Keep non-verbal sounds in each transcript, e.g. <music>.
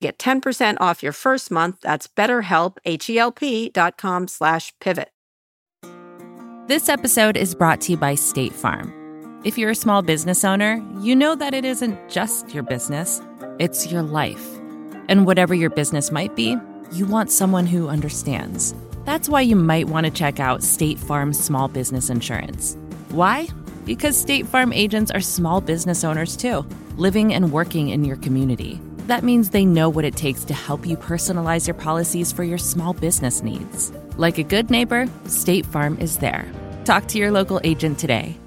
Get 10% off your first month. That's betterhelp, H-E-L-P dot com slash pivot. This episode is brought to you by State Farm. If you're a small business owner, you know that it isn't just your business, it's your life. And whatever your business might be, you want someone who understands. That's why you might want to check out State Farm Small Business Insurance. Why? Because State Farm agents are small business owners too, living and working in your community. That means they know what it takes to help you personalize your policies for your small business needs. Like a good neighbor, State Farm is there. Talk to your local agent today.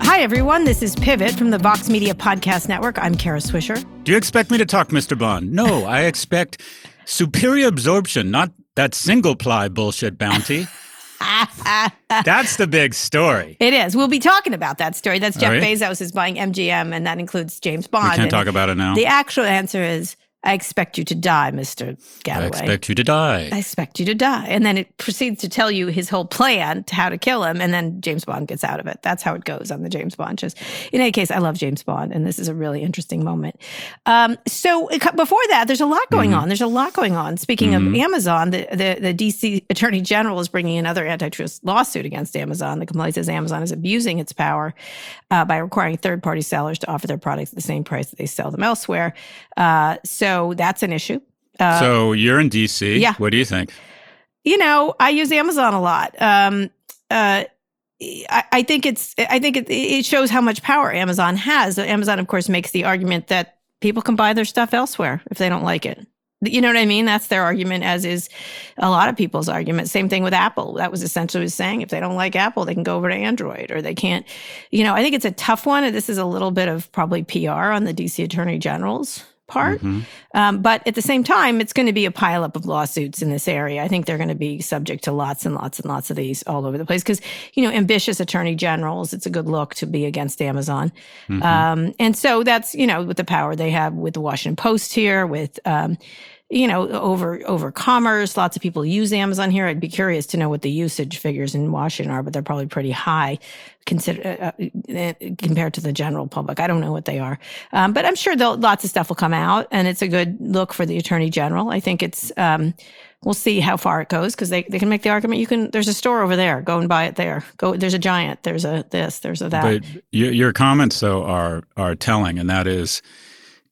Hi, everyone. This is Pivot from the Vox Media Podcast Network. I'm Kara Swisher. Do you expect me to talk, Mr. Bond? No, I expect superior absorption, not that single ply bullshit bounty. <laughs> That's the big story. It is. We'll be talking about that story. That's Jeff Bezos is buying MGM, and that includes James Bond. We can't talk about it now. The actual answer is I expect you to die, Mr. Galloway. I expect you to die. I expect you to die. And then it proceeds to tell you his whole plan to how to kill him. And then James Bond gets out of it. That's how it goes on the James Bond shows. In any case, I love James Bond. And this is a really interesting moment. Um, so before that, there's a lot going mm-hmm. on. There's a lot going on. Speaking mm-hmm. of Amazon, the, the, the, DC Attorney General is bringing another antitrust lawsuit against Amazon. The complaint says Amazon is abusing its power uh, by requiring third party sellers to offer their products at the same price that they sell them elsewhere. Uh, so that's an issue. Uh, so you're in DC. Yeah. What do you think? You know, I use Amazon a lot. Um, uh, I, I, think it's. I think it, it shows how much power Amazon has. Amazon, of course, makes the argument that people can buy their stuff elsewhere if they don't like it. You know what I mean? That's their argument, as is a lot of people's argument. Same thing with Apple. That was essentially was saying if they don't like Apple, they can go over to Android or they can't. You know, I think it's a tough one. And this is a little bit of probably PR on the DC Attorney General's part. Mm-hmm. Um, but at the same time, it's going to be a pileup of lawsuits in this area. I think they're going to be subject to lots and lots and lots of these all over the place because, you know, ambitious attorney generals, it's a good look to be against Amazon. Mm-hmm. Um, and so that's, you know, with the power they have with the Washington Post here, with, um, you know, over over commerce. Lots of people use Amazon here. I'd be curious to know what the usage figures in Washington are, but they're probably pretty high consider, uh, uh, compared to the general public. I don't know what they are, um, but I'm sure lots of stuff will come out, and it's a good look for the attorney general. I think it's. Um, we'll see how far it goes because they, they can make the argument. You can. There's a store over there. Go and buy it there. Go. There's a giant. There's a this. There's a that. But your, your comments though are are telling, and that is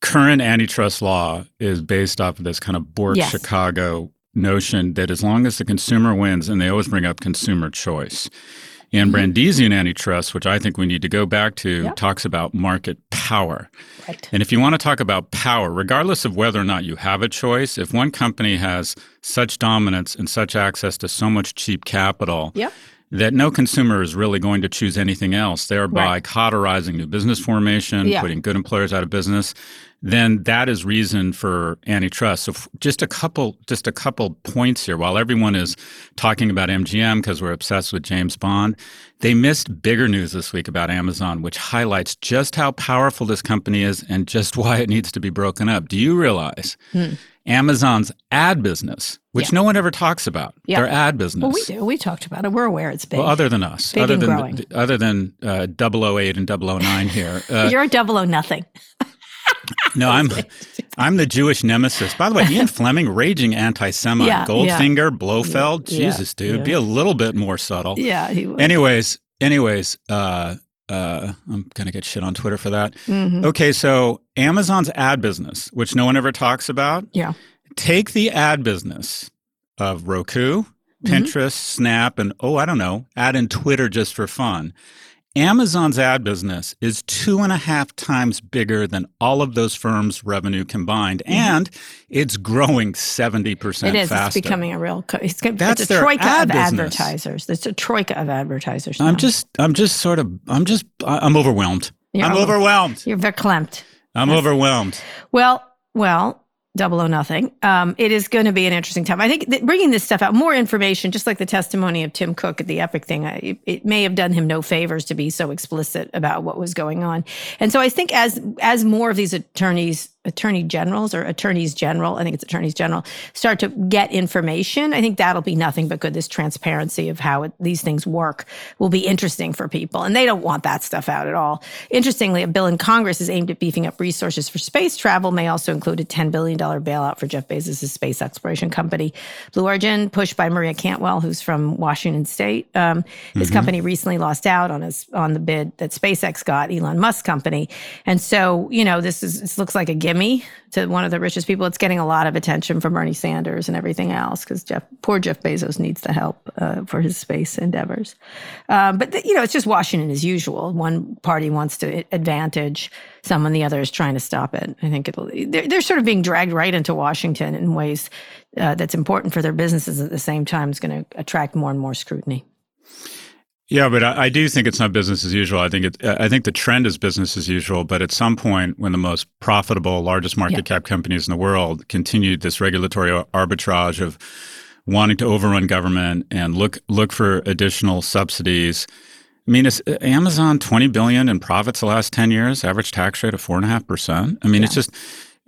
current antitrust law is based off of this kind of Bork yes. Chicago notion that as long as the consumer wins, and they always bring up consumer choice. And mm-hmm. Brandeisian antitrust, which I think we need to go back to, yep. talks about market power. Right. And if you want to talk about power, regardless of whether or not you have a choice, if one company has such dominance and such access to so much cheap capital, yep that no consumer is really going to choose anything else, thereby right. cauterizing new business formation, yeah. putting good employers out of business, then that is reason for antitrust. So just a couple just a couple points here while everyone is talking about MGM because we're obsessed with James Bond, they missed bigger news this week about Amazon which highlights just how powerful this company is and just <laughs> why it needs to be broken up. Do you realize hmm. Amazon's ad business, which yeah. no one ever talks about. Yeah. Their ad business. Well, we do. We talked about it. We're aware it's big. Well, other than us. Big other than growing. other than uh, 008 and 009 here. <laughs> Uh, You're a 00 nothing. <laughs> no, I'm <laughs> I'm the Jewish nemesis. By the way, Ian <laughs> Fleming, raging anti-Semite. Yeah, Goldfinger, yeah. Blofeld. Yeah, Jesus, dude, be a little bit more subtle. Yeah, he was. Anyways, anyways, uh, uh, I'm gonna get shit on Twitter for that. Mm-hmm. Okay, so Amazon's ad business, which no one ever talks about. Yeah. Take the ad business of Roku, mm-hmm. Pinterest, mm-hmm. Snap, and oh, I don't know, add in Twitter just for fun. Amazon's ad business is two and a half times bigger than all of those firms' revenue combined, mm-hmm. and it's growing seventy percent. It is. Faster. It's becoming a real. It's, That's it's a troika ad of business. advertisers. It's a troika of advertisers. Now. I'm just. I'm just sort of. I'm just. I'm overwhelmed. You're I'm over, overwhelmed. You're verklempt. I'm That's, overwhelmed. Well, well, double o nothing. Um, it is going to be an interesting time. I think bringing this stuff out, more information, just like the testimony of Tim Cook at the Epic thing, I, it may have done him no favors to be so explicit about what was going on. And so I think as as more of these attorneys attorney generals or attorneys general, I think it's attorneys general, start to get information, I think that'll be nothing but good. This transparency of how it, these things work will be interesting for people. And they don't want that stuff out at all. Interestingly, a bill in Congress is aimed at beefing up resources for space travel, may also include a $10 billion bailout for Jeff Bezos' space exploration company. Blue Origin, pushed by Maria Cantwell, who's from Washington State. Um, his mm-hmm. company recently lost out on his on the bid that SpaceX got, Elon Musk's company. And so, you know, this is this looks like a gimme to one of the richest people. It's getting a lot of attention from Bernie Sanders and everything else because Jeff, poor Jeff Bezos needs the help uh, for his space endeavors. Um, but the, you know, it's just Washington as usual. One party wants to advantage someone, the other is trying to stop it. I think it'll. They're, they're sort of being dragged right into Washington in ways uh, that's important for their businesses. At the same time, is going to attract more and more scrutiny. Yeah, but I, I, do think it's not business as usual. I think it. I think the trend is business as usual. But at some point, when the most profitable, largest market yeah. cap companies in the world continued this regulatory arbitrage of wanting to overrun government and look look for additional subsidies. I mean, it's uh, Amazon twenty billion in profits the last ten years, average tax rate of four and a half percent. I mean, yeah. it's just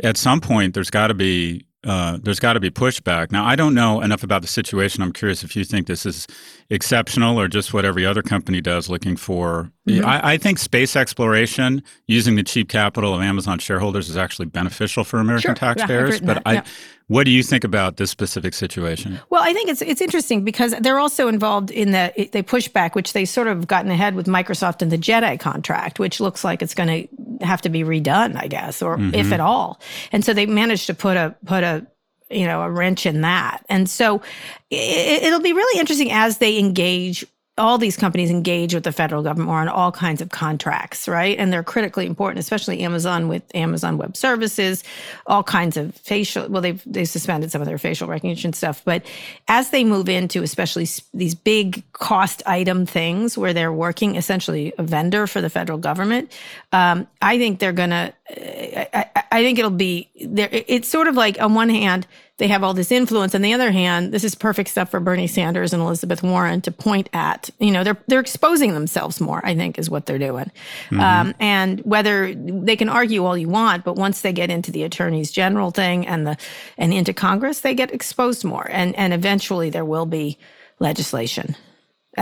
at some point there's got to be uh, there's got to be pushback. Now, I don't know enough about the situation. I'm curious if you think this is exceptional or just what every other company does looking for. Mm-hmm. I, I, think space exploration using the cheap capital of Amazon shareholders is actually beneficial for American sure. taxpayers. Yeah, but that. I, yeah. What do you think about this specific situation? Well, I think it's it's interesting because they're also involved in the they push back, which they sort of gotten ahead with Microsoft and the JEDI contract, which looks like it's going to have to be redone, I guess, or mm-hmm. if at all. And so they managed to put a put a you know a wrench in that. And so it, it'll be really interesting as they engage all these companies engage with the federal government on all kinds of contracts, right? And they're critically important, especially Amazon with Amazon Web Services, all kinds of facial. Well, they've they suspended some of their facial recognition stuff, but as they move into especially these big cost item things where they're working essentially a vendor for the federal government, um, I think they're gonna. I, I, I think it'll be there. It's sort of like on one hand they have all this influence. On the other hand, this is perfect stuff for Bernie Sanders and Elizabeth Warren to point at. You know, they're they're exposing themselves more. I think is what they're doing. Mm-hmm. Um, and whether they can argue all you want, but once they get into the attorneys general thing and the and into Congress, they get exposed more. And and eventually there will be legislation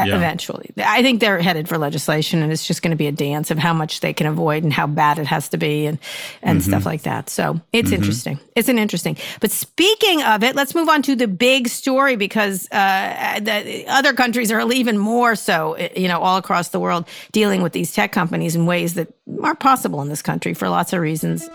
yeah. eventually. I think they're headed for legislation, and it's just going to be a dance of how much they can avoid and how bad it has to be, and and mm-hmm. stuff like that. So it's mm-hmm. interesting. It's an interesting. But speaking of it, let's move on to the big story because uh, the other countries are even more so, you know, all across the world dealing with these tech companies in ways that aren't possible in this country for lots of reasons.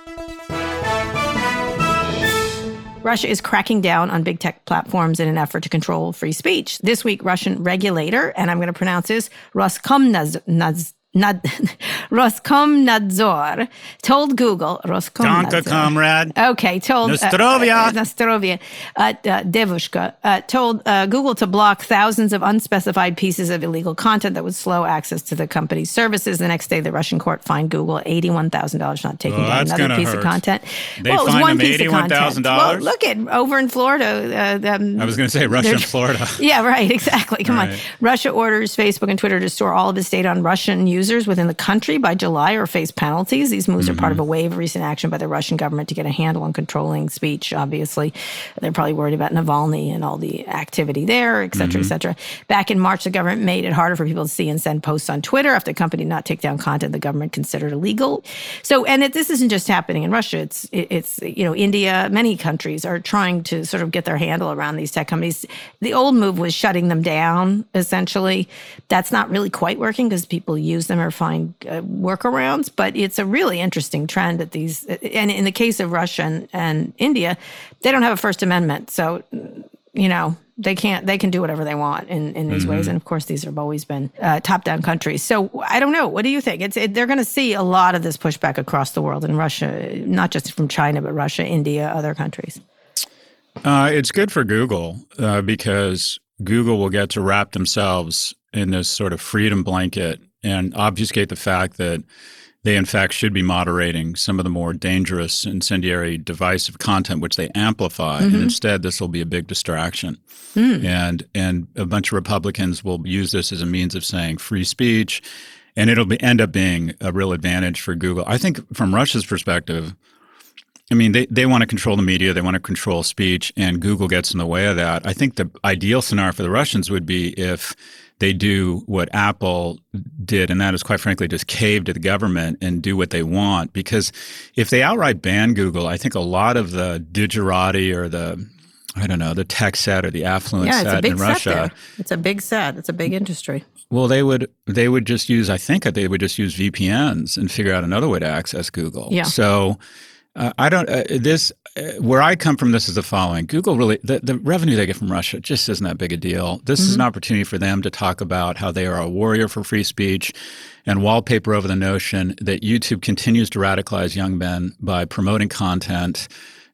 Russia is cracking down on big tech platforms in an effort to control free speech. This week, Russian regulator, and I'm going to pronounce this Roskomnadzor, Nad- <laughs> Roskomnadzor told Google, Roskomnadzor. Danke, comrade. Okay, told Nostrovia, uh, Nostrovia, uh, uh, Devushka, uh, told uh, Google to block thousands of unspecified pieces of illegal content that would slow access to the company's services. The next day, the Russian court fined Google eighty-one thousand dollars for not taking well, down another piece hurt. of content. They well, it was one piece of content. Well, look at over in Florida. Uh, um, I was going to say Russia and Florida. <laughs> yeah, right. Exactly. Come right. on. Russia orders Facebook and Twitter to store all of its data on Russian users users within the country by July or face penalties. These moves mm-hmm. are part of a mm-hmm. wave of recent action by the Russian government to get a handle on controlling speech. Obviously, they're probably worried about Navalny and all the activity there, et cetera, mm-hmm. et cetera. Back in March, the government made it harder for people to see and send posts on Twitter after the company not take down content the government considered illegal. So, and it, this isn't just happening in Russia. It's it, it's you know India. Many countries are trying to sort of get their handle around these tech companies. The old move was shutting them down. Essentially, that's not really quite working because people use them them or find uh, workarounds. But it's a really interesting trend that these, and in the case of Russia and, and India, they don't have a First Amendment. So, you know, they can't they can do whatever they want in, in these mm-hmm. ways and of course these have always been uh, top down countries so i don't know what do you think it's it, they're going to see a lot of this pushback across the world in russia not just from china but russia india other countries uh, it's good for google uh, because google will get to wrap themselves in this sort of freedom blanket and obfuscate the fact that they in fact should be moderating some of the more dangerous incendiary divisive content which they amplify mm-hmm. and instead this will be a big distraction mm. and and a bunch of republicans will use this as a means of saying free speech and it'll be, end up being a real advantage for google i think from russia's perspective I mean, they, they want to control the media, they want to control speech, and Google gets in the way of that. I think the ideal scenario for the Russians would be if they do what Apple did, and that is quite frankly just cave to the government and do what they want. Because if they outright ban Google, I think a lot of the digerati or the I don't know the tech set or the affluent yeah, set in Russia. There. It's a big set. It's a big industry. Well, they would they would just use I think they would just use VPNs and figure out another way to access Google. Yeah. So uh, I don't. Uh, this uh, where I come from. This is the following: Google really the, the revenue they get from Russia just isn't that big a deal. This mm-hmm. is an mm-hmm. opportunity for them to talk about how they are a warrior for free speech, and wallpaper over the notion that YouTube continues to radicalize young men by promoting content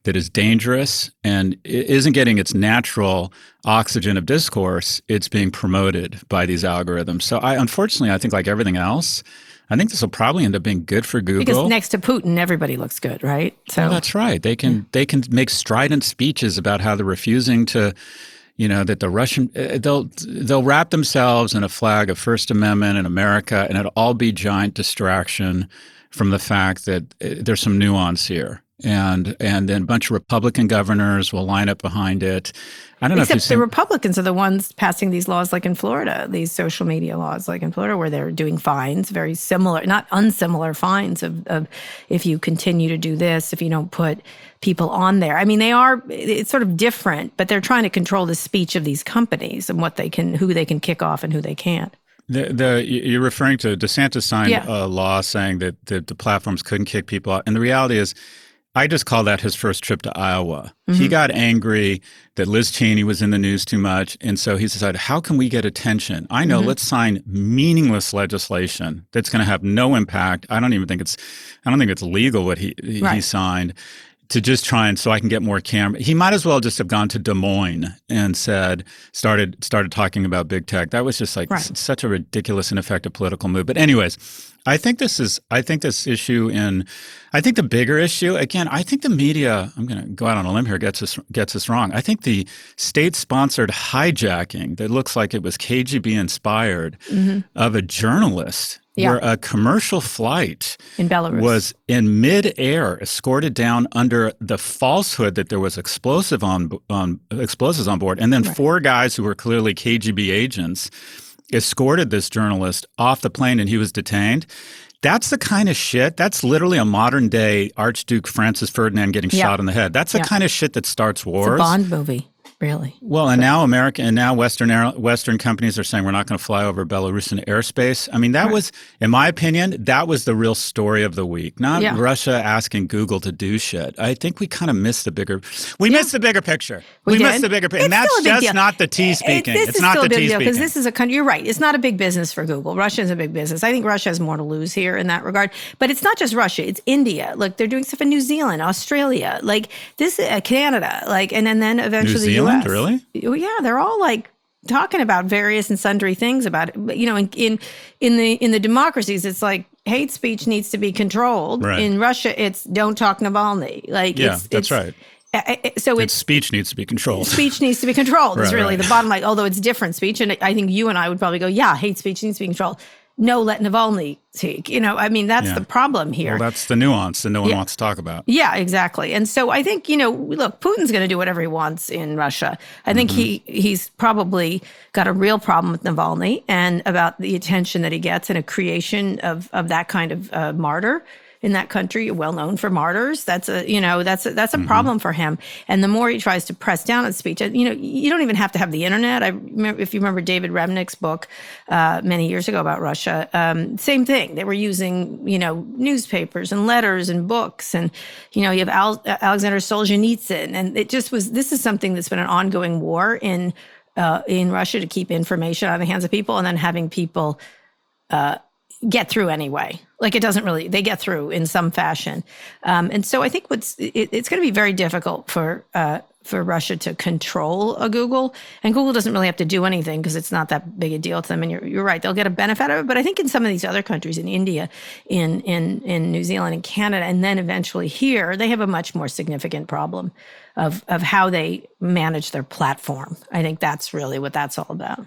that is dangerous and isn't getting its natural oxygen of discourse. It's being promoted by these algorithms. So I, unfortunately, I think like everything else I think this will probably end up being good for Google. Because next to Putin, everybody looks good, right? So well, that's right. They can yeah. they can make strident speeches about how they're refusing to, you know, that the Russian uh, they'll they'll wrap themselves in a flag of First Amendment in America, and it'll all be giant distraction from the fact that uh, there's some nuance here and and then a bunch of Republican governors will line up behind it. I don't Except know. Except the Republicans are the ones passing these laws, like in Florida, these social media laws, like in Florida, where they're doing fines, very similar, not unsimilar fines of, of if you continue to do this, if you don't put people on there. I mean, they are it's sort of different, but they're trying to control the speech of these companies and what they can, who they can kick off and who they can't. The, the, you're referring to DeSantis signed yeah. a law saying that the, the platforms couldn't kick people out, and the reality is I just call that his first trip to Iowa. Mm-hmm. He got angry that Liz Cheney was in the news too much. And so he decided, how can we get attention? I know, mm-hmm. let's sign meaningless legislation that's going to have no impact. I don't even think it's, I don't think it's legal what he, right. he signed to just try and so I can get more camera. He might as well just have gone to Des Moines and said started started talking about big tech. That was just like right. s- such a ridiculous and effective political move. But anyways, I think this is I think this issue in I think the bigger issue again. I think the media. I'm going to go out on a limb here. Gets us gets us wrong. I think the state sponsored hijacking that looks like it was KGB inspired mm-hmm. of a journalist yeah. where a commercial flight in Belarus was in midair, escorted down under the falsehood that there was explosive on, on explosives on board, and then right. four guys who were clearly KGB agents escorted this journalist off the plane, and he was detained. That's the kind of shit. That's literally a modern day Archduke Francis Ferdinand getting yeah. shot in the head. That's the yeah. kind of shit that starts wars. It's a Bond movie really. Well, and now American and now Western air, Western companies are saying we're not going to fly over Belarusian airspace. I mean, that right. was, in my opinion, that was the real story of the week. Not yeah. Russia asking Google to do shit. I think we kind of missed the bigger. We yeah. missed the bigger picture. We, we missed the bigger picture, and that's just deal. not the T speaking. It, it's not the T speaking because this is a country. You're right. It's not a big business for Google. Russia is a big business. I think Russia has more to lose here in that regard. But it's not just Russia. It's India. Look, they're doing stuff in New Zealand, Australia, like this, uh, Canada, like, and, and then eventually New Zealand, the US. really? yeah, they're all like talking about various and sundry things about it. But, You know, in in in the in the democracies, it's like hate speech needs to be controlled. Right. In Russia, it's don't talk Navalny. Like, yeah, it's, that's it's, right. so it's, speech needs to be controlled. Speech needs to be controlled. <laughs> right, is really right. the bottom line. Although it's different speech, and I think you and I would probably go, yeah, hate speech needs to be controlled no, let Navalny speak. You know, I mean, that's yeah. the problem here. Well, that's the nuance that no one yeah. wants to talk about. Yeah, exactly. And so I think, you know, look, Putin's going to do whatever he wants in Russia. I think mm-hmm. he he's probably got a real problem with Navalny and about the attention that he gets and a creation of, of that kind of uh, martyr in that country, well known for martyrs. That's a you know that's a, that's a mm-hmm. problem for him. And the more he tries to press down on speech, you know, you don't even have to have the internet. I remember if you remember David Remnick's book uh, many years ago about Russia, um, same thing. They were using you know newspapers and letters and books, and you know you have Al- Alexander Solzhenitsyn, and it just was. This is something that's been an ongoing war in uh, in Russia to keep information out of the hands of people, and then having people. Uh, get through anyway. Like it doesn't really, they get through in some fashion. Um, and so I think what's, it, it's going to be very difficult for, uh, for Russia to control a Google. And Google doesn't really have to do anything because it's not that big a deal to them. And you're, you're right, they'll get a benefit of it. But I think in some of these other countries, in India, in, in, in New Zealand, and Canada, and then eventually here, they have a much more significant problem of, of how they manage their platform. I think that's really what that's all about.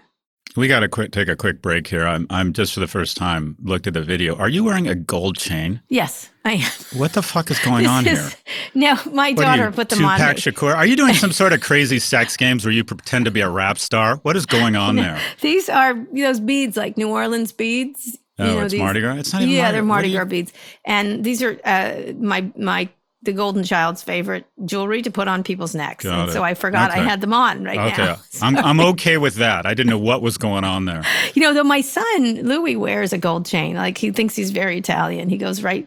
We got to quick take a quick break here. I'm I'm just for the first time looked at the video. Are you wearing a gold chain? Yes, I am. What the fuck is <laughs> going on is, here? No, my daughter you, put them on. Tupac Shakur. Are you doing some <laughs> sort of crazy sex games where you pretend to be a rap star? What is going on there? These are those beads, like New Orleans beads. Oh, you know, it's these, Mardi Gras. It's not even yeah, Mardi they're Mardi Gras beads, and these are uh, my my the golden child's favorite jewelry to put on people's necks. Got and it. so I forgot okay. I had them on right okay. now. So. <laughs> I'm, I'm okay with that. I didn't know what was going on there. You know, though my son Louis wears a gold chain. Like he thinks he's very Italian. He goes right.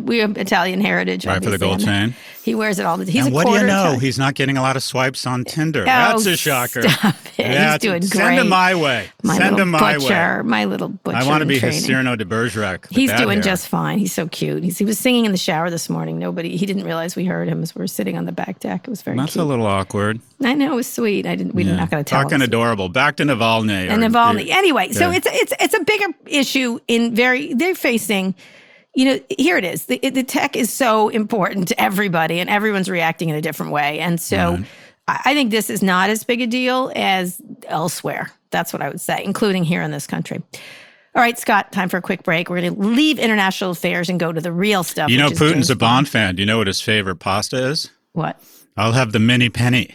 We have Italian heritage. Right for the gold chain. He wears it all the. He's and what do you know? Italian. He's not getting a lot of swipes on Tinder. Oh, That's a shocker. Stop it. That's, he's doing great. Send him my way. My send him my butcher, way. My little butcher. I want to be training. his Cyrano de Bergerac. He's doing hair. just fine. He's so cute. He's, he was singing in the shower this morning. Nobody. He didn't realize we heard him as we are sitting on the back deck. It was very. That's cute. a little awkward. I know it was sweet. I didn't. We yeah. are not going to tell. Talking adorable. Back to Navalny. And Navalny. Anyway, so it's it's it's a bigger issue. In very, they're facing. You know, here it is. The, the tech is so important to everybody, and everyone's reacting in a different way. And so, right. I think this is not as big a deal as elsewhere. That's what I would say, including here in this country. All right, Scott, time for a quick break. We're going to leave international affairs and go to the real stuff. You know, Putin's a Bond fan. Do you know what his favorite pasta is? What? I'll have the mini penny.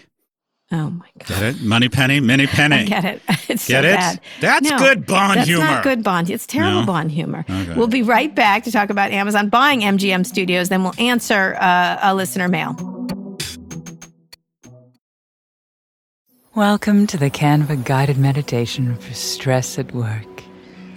Oh my god! Get it? Money penny, mini <laughs> penny. I get it. <laughs> It's get so it? Bad. That's no, good Bond that's humor. That's not good Bond. It's terrible no? Bond humor. Okay. We'll be right back to talk about Amazon buying MGM Studios. Then we'll answer uh, a listener mail. Welcome to the Canva guided meditation for stress at work.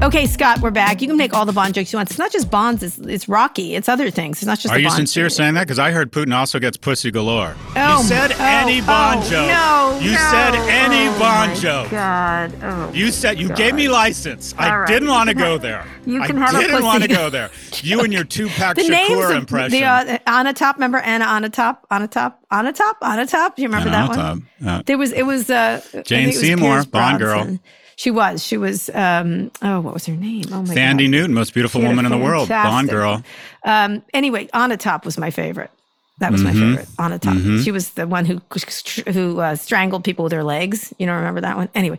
Okay, Scott, we're back. You can make all the Bond jokes you want. It's not just Bonds, it's, it's Rocky. It's other things. It's not just Are you sincere saying that? Because I heard Putin also gets pussy galore. Oh, you said oh, any Bond oh, joke. No, You no. said any oh, Bond joke. God. Oh, You said you God. gave me license. I All right. didn't want to go there. you can I have a didn't want to go <laughs> there. You and your names Shakur impression. the uh, Anna Top, remember Anna Anna Top, Anna Top, Anna Top, Anna Top. Do you remember Anna that Top, one? yeah. There was it was uh, I Jane Seymour, Bond girl. She was. She was. Um, oh, what was her name? Oh my Sandy God. Newton, most beautiful She had a woman in the world. Bond girl. Um, anyway, Anna Top was my favorite. That was Mm-hmm. my favorite. Anna Top. She was the one who who uh, strangled people with her legs. You don't remember that one? Anyway,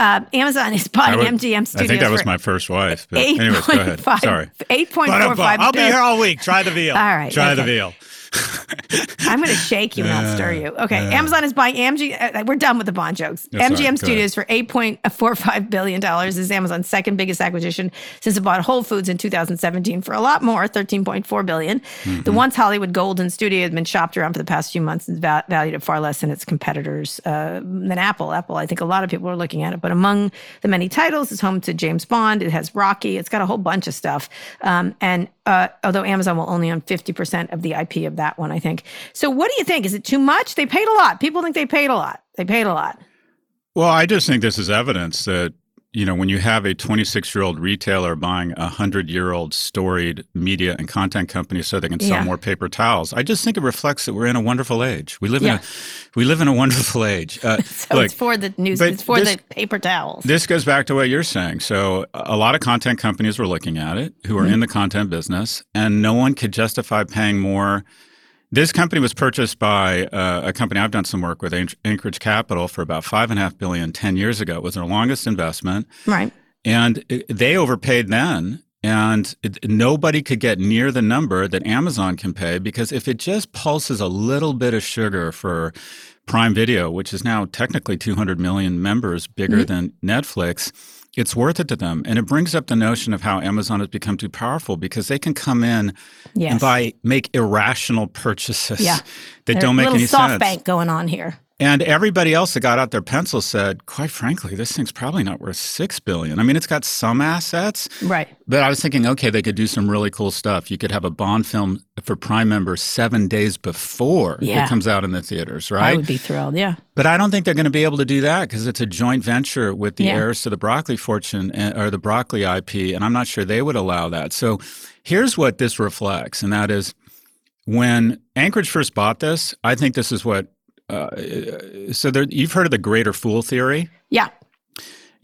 uh, Amazon is buying would- MGM Studios. I think that was my first wife. But anyways, go ahead. 8.5 Sorry. 8.45 I'll be here all week. Try the veal. All right, Try the veal. I'm going to shake you, not stir you. Okay. Amazon is buying MG. Uh, we're done with the bond jokes. MGM right, Studios for $8.45 billion This is Amazon's second biggest acquisition since it bought Whole Foods in 2017 for a lot more, $13.4 billion. Mm-hmm. The once Hollywood Golden Studio has been shopped around for the past few months and va- valued at far less than its competitors uh, than Apple. Apple, I think a lot of people are looking at it. But among the many titles, it's home to James Bond. It has Rocky. It's got a whole bunch of stuff. Um, and uh, although Amazon will only own 50% of the IP of that one, I think. So what do you think? Is it too much? They paid a lot. People think they paid a lot. They paid a lot. Well, I just think this is evidence that you know when you have a 26 year old retailer buying a hundred year old storied media and content company so they can sell Yeah. more paper towels. I just think it reflects that we're in a wonderful age. We live in a we live in a wonderful age. <laughs> Uh, So look, it's for the news. It's for this- the paper towels. This goes back to what you're saying. So, a lot of content companies were looking at it who are Mm-hmm. in the content business, and no one could justify paying more. This company was purchased by uh, a company I've done some work with, Anchorage Capital, for about five and a half billion 10 years ago. It was their longest investment, right. and it- they overpaid then. And it, nobody could get near the number that Amazon can pay because if it just pulses a little bit of sugar for Prime Video, which is now technically 200 million members, bigger Mm-hmm. than Netflix, it's worth it to them. And it brings up the notion of how Amazon has become too powerful because they can come in Yes. and buy make irrational purchases Yeah. that There's don't make any soft sense. bank going on here. And everybody else that got out their pencil said, quite frankly, this thing's probably not worth six billion. I mean, it's got some assets, Right. but I was thinking, okay, they could do some really cool stuff. You could have a Bond film for Prime members seven days before Yeah. it comes out in the theaters, right? I would be thrilled. Yeah. But I don't think they're going to be able to do that because it's a joint venture with the Yeah. heirs to the Broccoli fortune and, or the Broccoli IP, and I'm not sure they would allow that. So here's what this reflects, and that is when Anchorage first bought this. I think this is what. Uh, so there, you've heard of the greater fool theory, Yeah.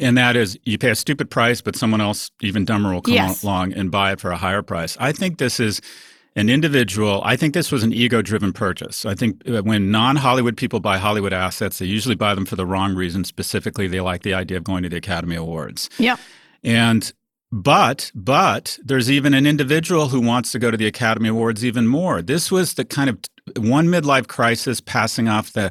and that is you pay a stupid price, but someone else even dumber will come Yes. along and buy it for a higher price. I think this is an individual. I think this was an ego-driven purchase. I think when non-Hollywood people buy Hollywood assets, they usually buy them for the wrong reason. Specifically, they like the idea of going to the Academy Awards. Yeah. And but but there's even an individual who wants to go to the Academy Awards even more. This was the kind of one midlife crisis passing off the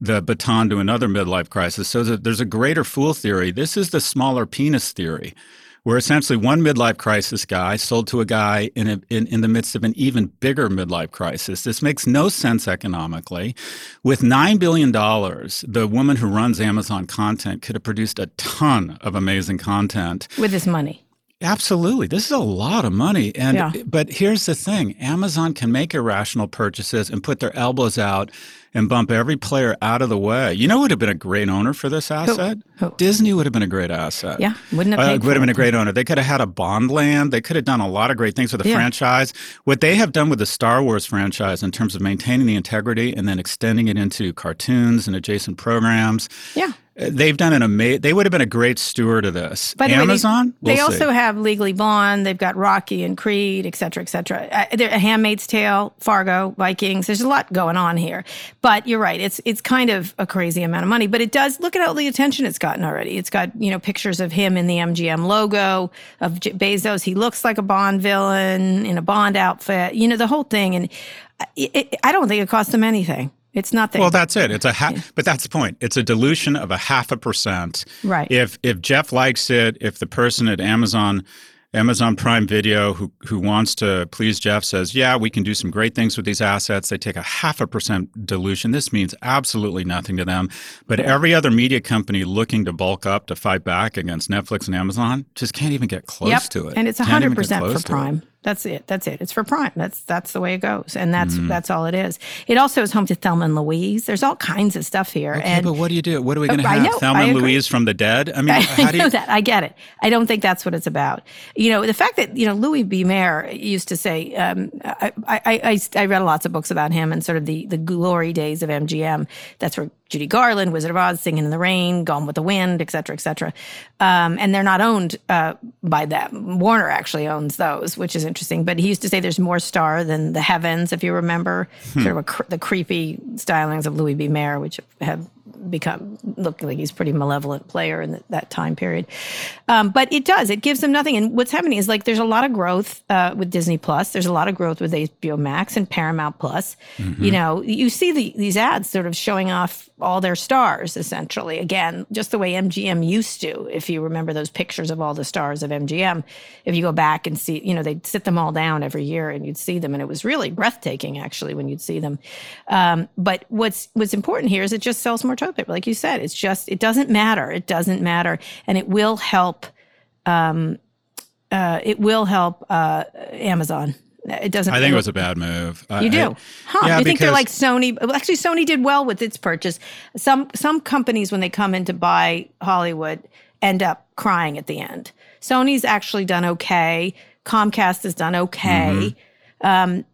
the baton to another midlife crisis. So there's a greater fool theory. This is the smaller penis theory, where essentially one midlife crisis guy sold to a guy in, a, in in the midst of an even bigger midlife crisis. This makes no sense economically. With nine billion dollars, the woman who runs Amazon content could have produced a ton of amazing content. With this money. Absolutely. This is a lot of money. And Yeah. but here's the thing. Amazon can make irrational purchases and put their elbows out and bump every player out of the way. You know who would have been a great owner for this asset? Who? Disney would have been a great asset. Yeah. Wouldn't have Uh, would have been a great owner. They could have had a bond land. They could have done a lot of great things with the Yeah. franchise. What they have done with the Star Wars franchise in terms of maintaining the integrity and then extending it into cartoons and adjacent programs, Yeah. Uh, they've done an amazing. They would have been a great steward of this. By the way, they- Amazon. They, We'll also have Legally Blonde. They've got Rocky and Creed, et cetera, et cetera. Uh, A Handmaid's Tale, Fargo, Vikings. There's a lot going on here. But you're right. It's it's kind of a crazy amount of money. But it does look at all the attention it's gotten already. It's got you know pictures of him in the MGM logo of J- Bezos. He looks like a Bond villain in a Bond outfit. You know the whole thing. And it, it, I don't think it cost them anything. It's nothing. Well, that's it. It's a ha- but that's the point. It's a dilution of a half a percent. Right. If if Jeff likes it, if the person at Amazon Amazon Prime Video who who wants to please Jeff says, "Yeah, we can do some great things with these assets." They take a half a percent dilution. This means absolutely nothing to them. But every other media company looking to bulk up to fight back against Netflix and Amazon just can't even get close yep. to it. And it's Can't even hundred get percent close for to it. Prime. That's it. That's it. It's for Prime. That's that's the way it goes, and that's Mm-hmm. that's all it is. It also is home to Thelma and Louise. There's all kinds of stuff here, Okay, and but what do you do? What are we going to have? know, Thelma I and agree. Louise from the dead? I mean, <laughs> I how do you... know that. I get it. I don't think that's what it's about. You know, the fact that you know Louis B. Mayer used to say. Um, I, I, I I read lots of books about him and sort of the the glory days of MGM. That's where Judy Garland, Wizard of Oz, Singing in the Rain, Gone with the Wind, et cetera, et cetera. Um, and they're not owned uh, by them. Warner actually owns those, which is interesting. But he used to say there's more star than the heavens, if you remember, Hmm. sort of a cr- the creepy stylings of Louis B. Mayer, which have become look like he's a pretty malevolent player in th- that time period. Um, but it does; it gives them nothing. And what's happening is like there's a lot of growth uh, with Disney Plus. There's a lot of growth with HBO Max and Paramount Plus. You know, you see the, these ads sort of showing off all their stars essentially. Again, just the way MGM used to. If you remember those pictures of all the stars of MGM, if you go back and see, you know, they'd sit them all down every year and you'd see them, and it was really breathtaking actually when you'd see them. Um, but what's what's important here is it just sells more toilet paper, like you said. It's just it doesn't matter. It doesn't matter, and it will help. Um, uh, it will help uh, Amazon. It doesn't. I think it was a bad move. I- you do, I- huh? yeah, you think they're like Sony? well, Actually, Sony did well with its purchase. Some some companies, when they come in to buy Hollywood, end up crying at the end. Sony's actually done okay. Comcast has done okay. Mm-hmm. Um, I,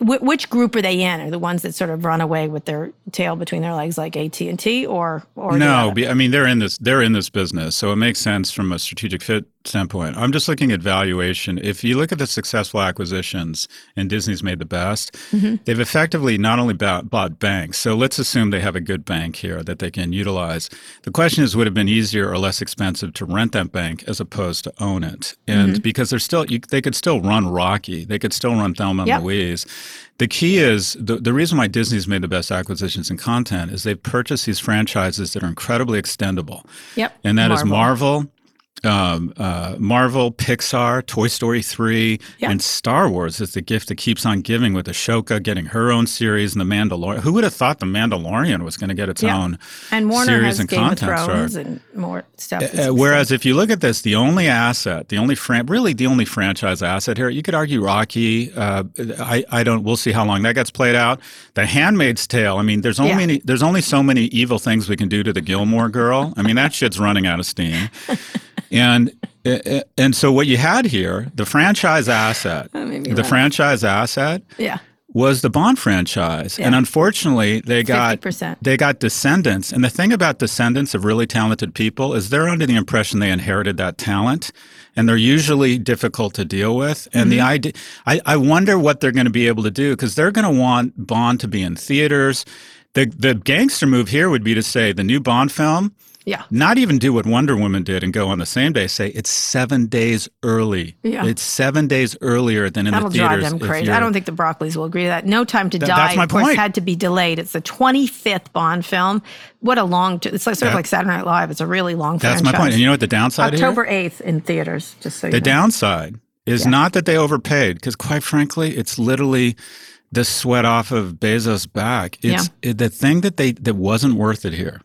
which group are they in? Are the ones that sort of run away with their tail between their legs, like AT and T, or or no, I mean they're in this they're in this business, so it makes sense from a strategic fit standpoint. I'm just looking at valuation. If you look at the successful acquisitions, and Disney's made the best, Mm-hmm. they've effectively not only bought, bought banks. So let's assume they have a good bank here that they can utilize. The question is, would it have been easier or less expensive to rent that bank as opposed to own it? And Mm-hmm. because they're still, you, they could still run Rocky, they could still run Thelma Yep. and Louise. The key is the, the reason why Disney's made the best acquisitions in content is they've purchased these franchises that are incredibly extendable. Yep, And that is Marvel. Marvel, um, uh, Marvel, Pixar, Toy Story 3, Yeah. and Star Wars is the gift that keeps on giving with Ahsoka getting her own series and The Mandalorian. Who would have thought The Mandalorian was going to get its Yeah. own and Warner series has and Game of content Thrones start? and more stuff. Uh, whereas if you look at this, the only asset, the only fran- really the only franchise asset here, you could argue Rocky. Uh, I, I don't. We'll see how long that gets played out. The Handmaid's Tale. I mean, there's only Yeah. many, there's only so many evil things we can do to the Gilmore Girl. I mean, that shit's running out of steam. <laughs> And uh, and so what you had here, the franchise asset, the laugh. franchise asset yeah, was the Bond franchise, and unfortunately, they got 50%. they got descendants. And the thing about descendants of really talented people is they're under the impression they inherited that talent, and they're usually difficult to deal with. And the idea, I, I wonder what they're going to be able to do because they're going to want Bond to be in theaters. The the gangster move here would be to say the new Bond film. Yeah. Not even do what Wonder Woman did and go on the same day. Say it's seven days early. Yeah. It's seven days earlier than in That'll the theaters. drive them crazy. I don't think the Broccoli's will agree to that. No Time to Th- Die, that's my of course, point. had to be delayed. It's the 25th Bond film. What a long, t- it's like sort of like Saturday Night Live. It's a really long That's franchise. my point. And you know what the downside? October 8th in theaters, just so you The know. downside is Yeah. not that they overpaid, because quite frankly, it's literally the sweat off of Bezos' back. It's it, the thing that they that wasn't worth it here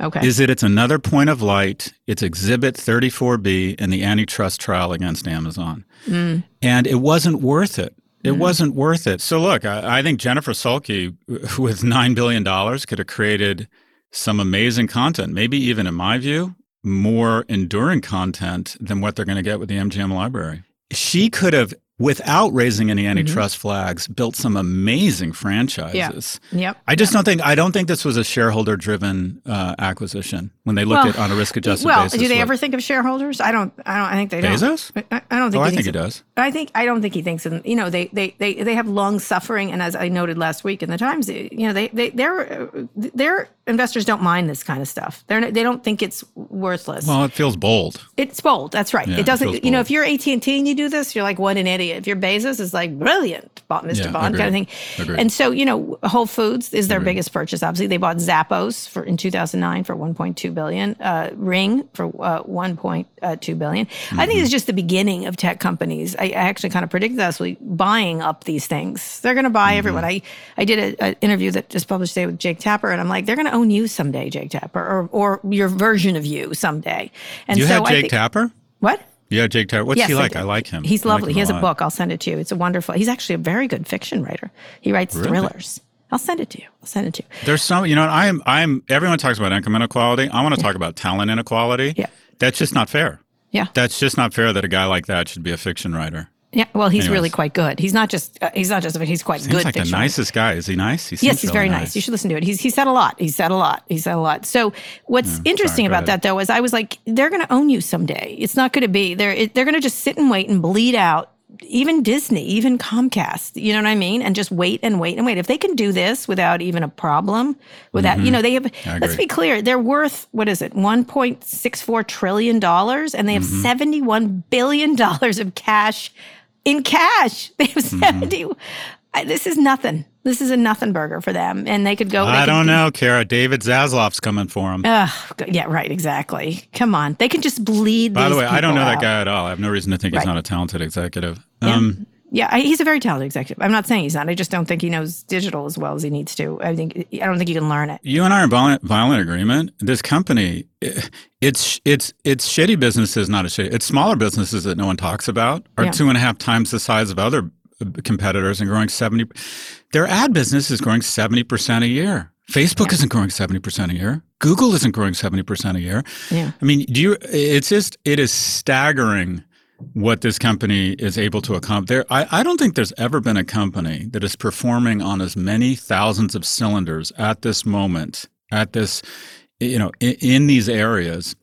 okay. is that it's another point of light. It's Exhibit 34B in the antitrust trial against Amazon, Mm. and it wasn't worth it. It wasn't worth it. So look, I, I think Jennifer Salke <laughs> with nine billion dollars could have created some amazing content. Maybe even, in my view, more enduring content than what they're going to get with the MGM library. She could have, without raising any antitrust flags, built some amazing franchises. Yeah. yep. I just don't think I don't think this was a shareholder driven uh, acquisition when they looked Well, at on a risk adjusted Well, basis. do they what- ever think of shareholders? I don't. I don't. I think they don't. Bezos? I, I don't think. Oh, I he think he does. I think I don't think he thinks in you know they they they, they have long suffering and as I noted last week in the Times you know they they their their investors don't mind this kind of stuff they're they don't think it's worthless Well, it feels bold. it's bold that's right Yeah, it it doesn't feels you know if you're AT and T and you do this you're like what an if you're Bezos it's like brilliant bought Mr. Yeah, Bond kind of thing Agreed. and so you know Whole Foods is their biggest purchase obviously. They bought Zappos for in 2009 for 1.2 billion. Uh, Ring for uh, 1.2 billion. I think Mm-hmm. it's just the beginning of tech companies. I, I actually kind of predicted this week buying up these things. They're going to buy Mm-hmm. everyone. I I did an interview that just published today with Jake Tapper and I'm like they're going to own you someday Jake Tapper or or your version of you someday. And You so had I Jake think, Tapper? what Yeah, Jake Tapper. What's Yes, he like? did. I, like him. He's I like lovely. him he has a lot. book. I'll send it to you. It's a wonderful. He's actually a very good fiction writer. He writes Really? thrillers. I'll send it to you. I'll send it to you. There's some, you know, I'm, I'm. Everyone talks about income inequality. I want to talk about talent inequality. Yeah. That's just not fair. Yeah. That's just not fair that a guy like that should be a fiction writer. Yeah. Well, he's really quite good. He's not just. Uh, he's not just. But he's quite Seems good. like the nicest guy. Is he nice? He seems Yes, he's really very nice. You should listen to it. He's he said a lot. He said a lot. He said a lot. So what's interesting go about that though is I was like, they're going to own you someday. It's not going to be they're it, they're going to just sit and wait and bleed out even Disney, even Comcast, you know what I mean? And just wait and wait and wait. If they can do this without even a problem, without, Mm-hmm. you know, they have, let's be clear, they're worth, what is it, $1.64 trillion, and they have Mm-hmm. $71 billion of cash in cash. <laughs> They have Mm-hmm. 70. I- This is nothing. This is a nothing burger for them. And they could go. I don't do- know, Kara. David Zaslav's coming for them. Ugh, yeah, right, exactly. Come on. They can just bleed By the way, I don't know that guy at all. I have no reason to think he's not a talented executive. Um, Yeah, I, he's a very talented executive. I'm not saying he's not. I just don't think he knows digital as well as he needs to. I think I don't think you can learn it. You and I are in violent, violent agreement. This company, it's it's it's shitty businesses, not a shitty. It's smaller businesses that no one talks about are Yeah. two and a half times the size of other uh, competitors and growing seventy. Their ad business is growing seventy percent a year. Facebook isn't growing seventy percent a year. Google isn't growing seventy percent a year. Yeah. I mean, do you? It's just it is staggering what this company is able to accomplish. There, I, I don't think there's ever been a company that is performing on as many thousands of cylinders at this moment, at this, you know, in, in these areas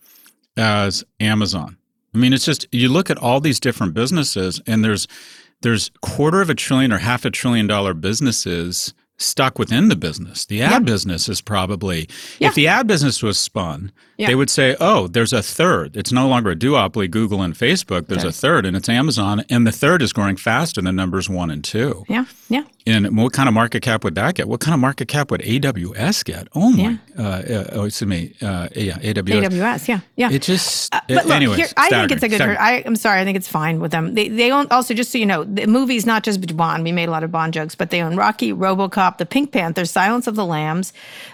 as Amazon. I mean, it's just you look at all these different businesses, and there's there's quarter of a trillion or half a trillion dollar businesses stuck within the business. The ad Yeah. business is probably Yeah. if the ad business was spun, Yeah. they would say, "Oh, there's a third. It's no longer a duopoly, Google and Facebook. There's a third, and it's Amazon, and the third is growing faster than numbers one and two. Yeah. Yeah. And what kind of market cap would that get? What kind of market cap would AWS get? Oh my! Uh, uh, oh, excuse me. Uh, yeah, AWS. AWS. Yeah. Yeah. It just. Uh, but look, anyways, here, I think it's a good. I, I'm sorry, I think it's fine with them. They they own also just so you know, the movie's not just Bond. We made a lot of Bond jokes, but they own Rocky, RoboCop, The Pink Panther, Silence of the Lambs,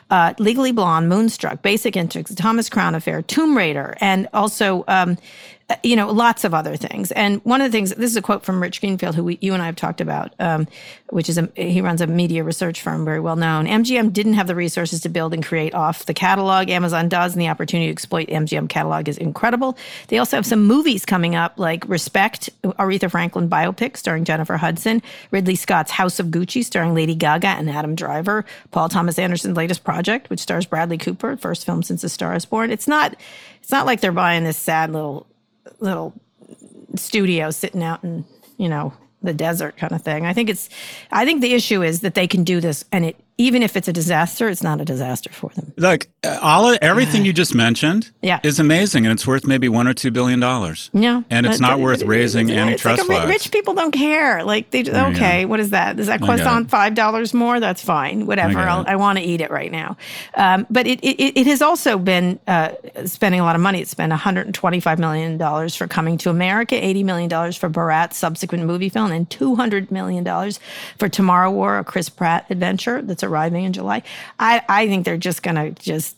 uh, Legally Blonde, Moonstruck, Basic Instinct, Thomas Crown Affair, Tomb Raider, and also. Um, you know, lots of other things. And one of the things, this is a quote from Rich Greenfield, who we, you and I have talked about, um, which is a, he runs a media research firm, very well known. MGM didn't have the resources to build and create off the catalog. Amazon does, and the opportunity to exploit MGM catalog is incredible. They also have some movies coming up, like Respect, Aretha Franklin biopic starring Jennifer Hudson, Ridley Scott's House of Gucci starring Lady Gaga and Adam Driver, Paul Thomas Anderson's latest project, which stars Bradley Cooper, first film since The Star Is Born. It's not, it's not like they're buying this sad little little studio sitting out in you know the desert kind of thing. I think it's I think the issue is that they can do this and it even if it's a disaster, it's not a disaster for them. Look, uh, all everything you just mentioned Yeah. is amazing, and it's worth maybe one or two billion dollars. No, and it's not worth raising it's antitrust like a flags. Rich people don't care. Like they, you okay, what is that? Does that cost on five dollars more? That's fine. Whatever. I'll. I want to eat it right now. Um, but it, it it has also been uh, spending a lot of money. It's spent 125 million dollars for Coming to America, 80 million dollars for Borat's subsequent movie film, and 200 million dollars for Tomorrow War, a Chris Pratt adventure that's arriving in July. I I think they're just gonna just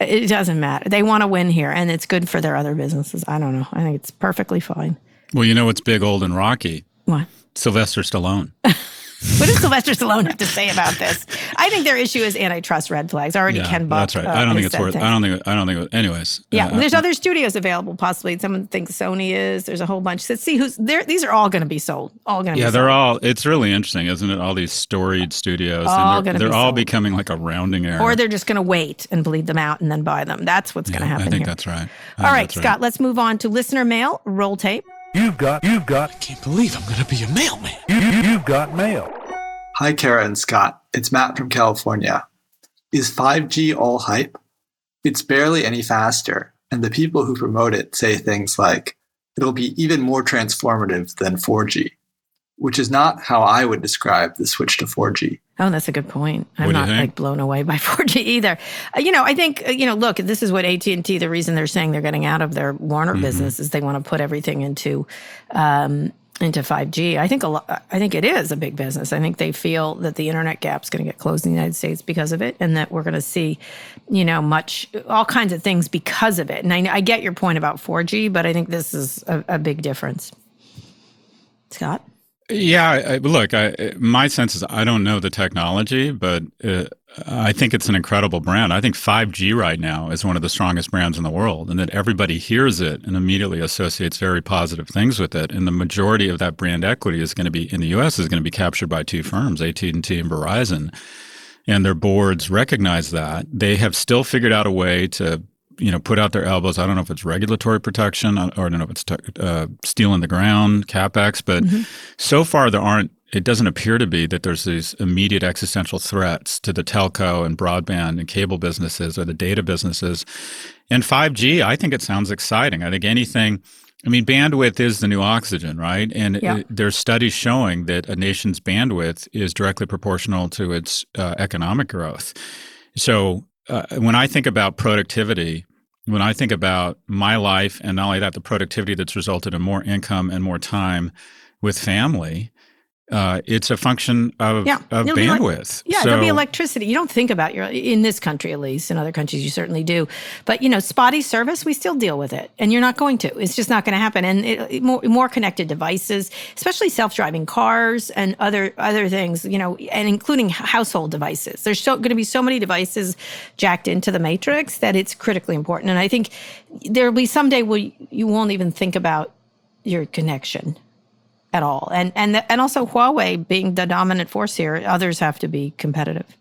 it doesn't matter. They want to win here, and it's good for their other businesses. I don't know. I think it's perfectly fine. Well, you know what's big, old, and rocky? What? Sylvester Stallone. <laughs> What does Sylvester Stallone have to say about this? I think their issue is antitrust red flags. Already Yeah, Ken Buck. that's right. uh, I don't think it's worth. things. I don't think. I don't think. Anyways. Yeah, uh, there's other studios available. Possibly, someone thinks Sony is. There's a whole bunch. Let's see who's there. These are all going to be sold. All going to Yeah, they're sold. all. It's really interesting, isn't it? All these storied studios, All gonna they're, be they're all sold. becoming like a rounding error. Or they're just going to wait and bleed them out and then buy them. That's what's going to happen I think here. that's right. I all right, Scott. Let's move on to listener mail. Roll tape. You've got, you've got, Can't believe I'm gonna be a mailman. you, you, you've got mail. Hi, Kara and Scott. It's Matt from California. Is 5G all hype? It's barely any faster, and the people who promote it say things like, it'll be even more transformative than 4G, which is not how I would describe the switch to 4G. Oh, that's a good point. I'm What not like blown away by <laughs> 4G either. Uh, you know, I think uh, you know. Look, this is what AT and T. The reason they're saying they're getting out of their Warner Mm-hmm. business is they want to put everything into um, into 5G. I think a lot. I think it is a big business. I think they feel that the internet gap is going to get closed in the United States because of it, and that we're going to see, you know, much all kinds of things because of it. And I, I get your point about 4G, but I think this is a, a big difference. Scott. Yeah, I, look, I, my sense is I don't know the technology, but uh, I think it's an incredible brand. I think 5G right now is one of the strongest brands in the world, and that everybody hears it and immediately associates very positive things with it. And the majority of that brand equity is going to be in the U.S. is going to be captured by two firms, AT&T and Verizon, and their boards recognize that. They have still figured out a way to you know put out their elbows. I don't know if it's regulatory protection or I don't know if it's uh, steel in the ground, capex, but mm-hmm. so far there aren't. It doesn't appear to be that there's these immediate existential threats to the telco and broadband and cable businesses or the data businesses. And 5G, I think it sounds exciting. I think anything. I mean, bandwidth is the new oxygen, right? And yeah. it, there's studies showing that a nation's bandwidth is directly proportional to its uh, economic growth. So uh, when I think about productivity, when I think about my life and not only that, the productivity that's resulted in more income and more time with family, uh, it's a function of, yeah, of bandwidth. Like, yeah, so, there'll be electricity. You don't think about your in this country at least. In other countries, you certainly do. But you know, spotty service, we still deal with it, and you're not going to. It's just not going to happen. And it, more, more connected devices, especially self-driving cars and other other things. You know, and including household devices. There's so, going to be so many devices jacked into the matrix that it's critically important. And I think there'll be someday where you won't even think about your connection at all. And and and also Huawei being the dominant force here, others have to be competitive.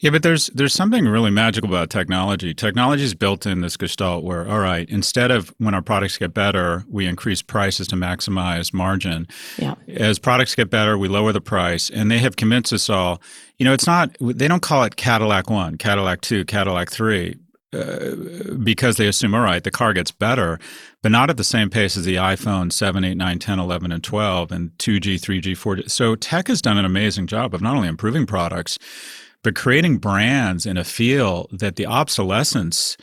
Yeah, but there's there's something really magical about technology. Technology is built in this gestalt where, all right, instead of when our products get better, we increase prices to maximize margin. Yeah. As products get better, we lower the price, and they have convinced us all. You know, it's not. They don't call it Cadillac One, Cadillac Two, Cadillac Three. Because they assume, all right, the car gets better, but not at the same pace as the iPhone 7, 8, 9, 10, 11, and 12, and 2G, 3G, 4G. So tech has done an amazing job of not only improving products, but creating brands in a field that the obsolescence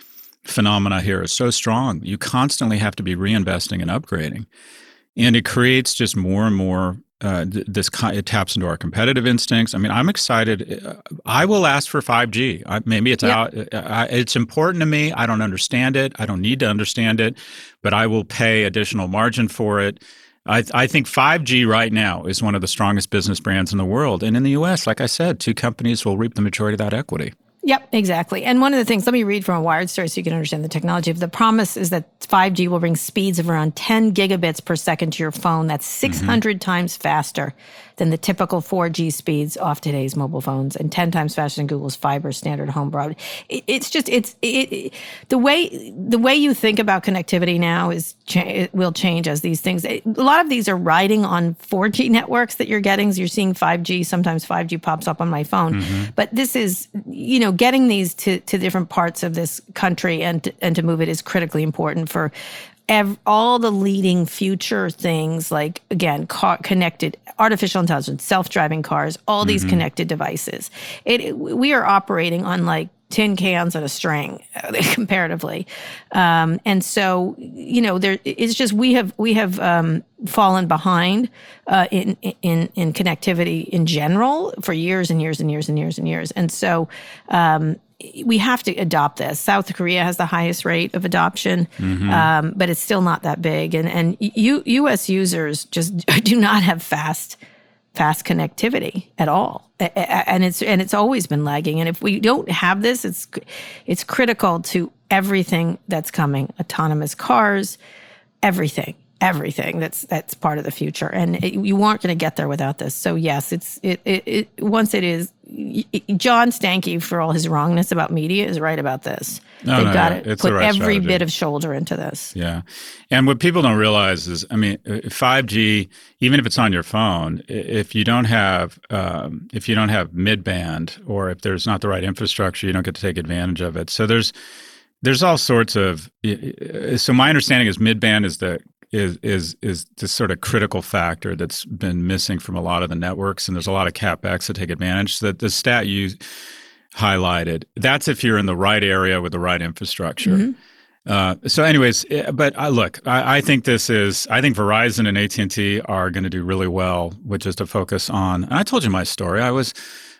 phenomena here is so strong. You constantly have to be reinvesting and upgrading. And it creates just more and more uh, this it taps into our competitive instincts. I mean, I'm excited. I will ask for 5G. I, maybe it's out. Uh, I, it's important to me. I don't understand it. I don't need to understand it, but I will pay additional margin for it. I, I, think 5G right now is one of the strongest business brands in the world. And in the US, like I said, two companies will reap the majority of that equity. Yep, exactly. And one of the things, let me read from a Wired story so you can understand the technology. Of the promise is that 5G will bring speeds of around 10 gigabits per second to your phone. That's 600 mm-hmm. times faster than the typical 4G speeds off today's mobile phones and 10 times faster than Google's fiber standard home broad. It, it's just it's it, it, the way the way you think about connectivity now is cha- will change as these things. A lot of these are riding on 4G networks that you're getting. So you're seeing 5G. Sometimes 5G pops up on my phone, mm-hmm. but this is you know getting these to to different parts of this country and and to move it is critically important for ev- all the leading future things like again car- connected artificial intelligence self-driving cars all these mm-hmm. connected devices. It, it, we are operating on like tin cans on a string <laughs> comparatively. Um, and so you know there it's just we have we have um, fallen behind uh, in in in connectivity in general for years and years and years and years and years. And so um, we have to adopt this. South Korea has the highest rate of adoption, mm-hmm. um, but it's still not that big. And and U, U.S. users just <laughs> do not have fast fast connectivity at all, and it's and it's always been lagging. And if we don't have this, it's it's critical to everything that's coming: autonomous cars, everything everything that's that's part of the future. And it, you aren't going to get there without this. So yes it's it, it, it once it is John Stankey for all his wrongness about media is right about this. No, they've no, got to put right every strategy. bit of shoulder into this. Yeah. And what people don't realize is i mean 5g uh, even if it's on your phone if you don't have um, if you don't have mid-band or if there's not the right infrastructure you don't get to take advantage of it. So there's there's all sorts of so my understanding is mid-band is the is is is this sort of critical factor that's been missing from a lot of the networks, and there's a lot of capex to take advantage. That the stat you highlighted, that's if you're in the right area with the right infrastructure. Mm-hmm. Uh, so, anyways, eh, but I, look, I, I, think this is. I think Verizon and AT and T are going to do really well with just a focus on. And I told you my story. I was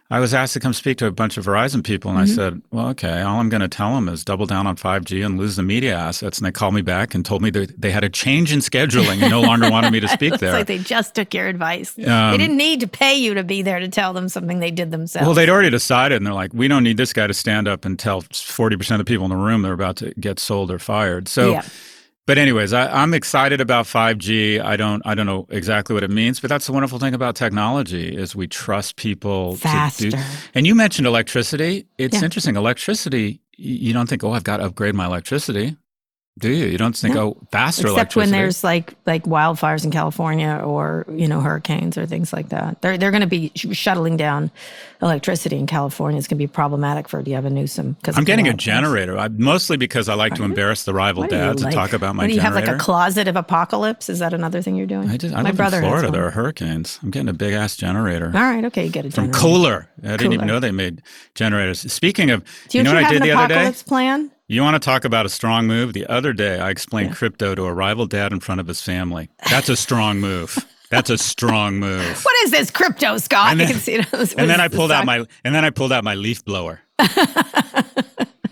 I was asked to come speak to a bunch of Verizon people, and mm-hmm. I said, "Well, okay. All I'm going to tell them is double down on 5G and lose the media assets." And they called me back and told me that they had a change in scheduling and no longer <laughs> wanted me to speak there. it's like they just took your advice. Um, they didn't need to pay you to be there to tell them something they did themselves. Well, they'd already decided, and they're like, "We don't need this guy to stand up and tell 40 percent of the people in the room they're about to get sold or fired." So. Yeah. But anyways, I, am excited about 5G. I don't I don't know exactly what it means, but that's the wonderful thing about technology is we trust people faster. to do. And you mentioned electricity. It's yeah. interesting. Electricity you don't think, oh, I've got to upgrade my electricity. Do you? You don't think, no. oh, faster Except when there's like like wildfires in California or you know hurricanes or things like that. They're they're going to be shuttling down electricity in California. It's going to be problematic for Gavin Newsom. Because I'm getting a generator, I, mostly because I like to embarrass the rival dad to like? talk about my. What, do you generator. have like a closet of apocalypse? Is that another thing you're doing? I just I my brother in Florida. There are hurricanes. I'm getting a big ass generator. All right, okay, you get it from Kohler. I didn't Cooler. even know they made generators. Speaking of, do you, you know what I did the other day? Plan? You want to talk about a strong move? The other day, I explained yeah. crypto to a rival dad in front of his family. That's a strong move. That's a strong move. What is this crypto, Scott? And then, and then I pulled out my and then I pulled out my leaf blower. <laughs>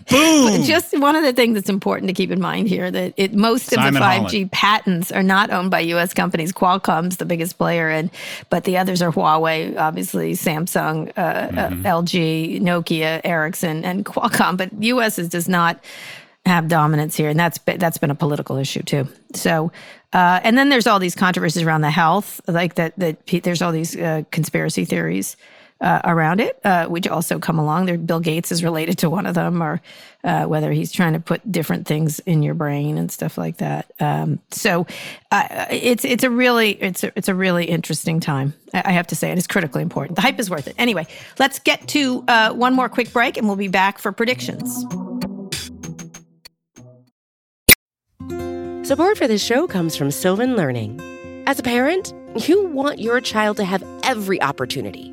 Boom! Just one of the things that's important to keep in mind here that it, most of Simon the 5G Holland. patents are not owned by U.S. companies. Qualcomm's the biggest player, and but the others are Huawei, obviously Samsung, uh, uh mm-hmm. uh, LG, Nokia, Ericsson, and Qualcomm. But U.S. is, does not have dominance here, and that's been, that's been a political issue too. So, uh, and then there's all these controversies around the health, like that. That there's all these uh, conspiracy theories uh, around it, uh, which also come along. There, Bill Gates is related to one of them, or uh, whether he's trying to put different things in your brain and stuff like that. Um, so uh, it's it's a really it's a, it's a really interesting time. I have to say and it is critically important. The hype is worth it. Anyway, let's get to uh, one more quick break, and we'll be back for predictions. Support for this show comes from Sylvan Learning. As a parent, you want your child to have every opportunity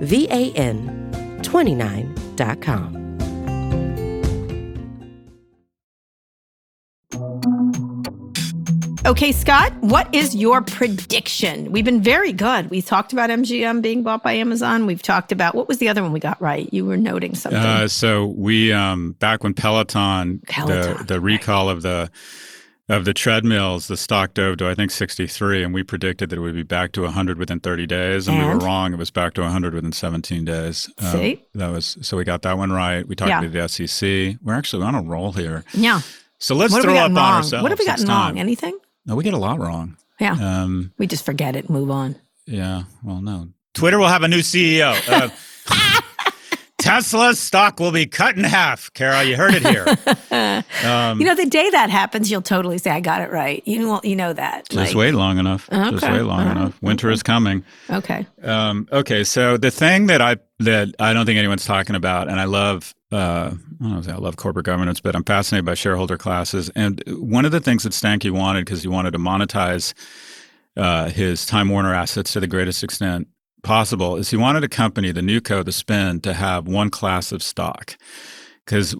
VAN29.com. Okay, Scott, what is your prediction? We've been very good. We talked about MGM being bought by Amazon. We've talked about what was the other one we got right? You were noting something. Uh, so we um, back when Peloton, Peloton the, the recall right. of the of the treadmills, the stock dove to I think 63, and we predicted that it would be back to 100 within 30 days, and, and? we were wrong. It was back to 100 within 17 days. Um, See, um, that was so we got that one right. We talked yeah. to the SEC. We're actually on a roll here. Yeah. So let's throw up wrong? on ourselves. What have we gotten wrong? Anything? No, we get a lot wrong. Yeah. Um, we just forget it and move on. Yeah. Well, no. Twitter will have a new CEO. Uh, <laughs> Tesla's stock will be cut in half. Carol. you heard it here. <laughs> Um, you know, the day that happens, you'll totally say, "I got it right." You know, you know that. Just like, wait long enough. Okay. Just wait long enough. Winter okay. is coming. Okay. Um, okay. So the thing that I that I don't think anyone's talking about, and I love. Uh, I don't know, I love corporate governance, but I'm fascinated by shareholder classes. And one of the things that Stankey wanted, because he wanted to monetize uh, his Time Warner assets to the greatest extent possible is he wanted a company, the NewCo, the spin, to have one class of stock. Because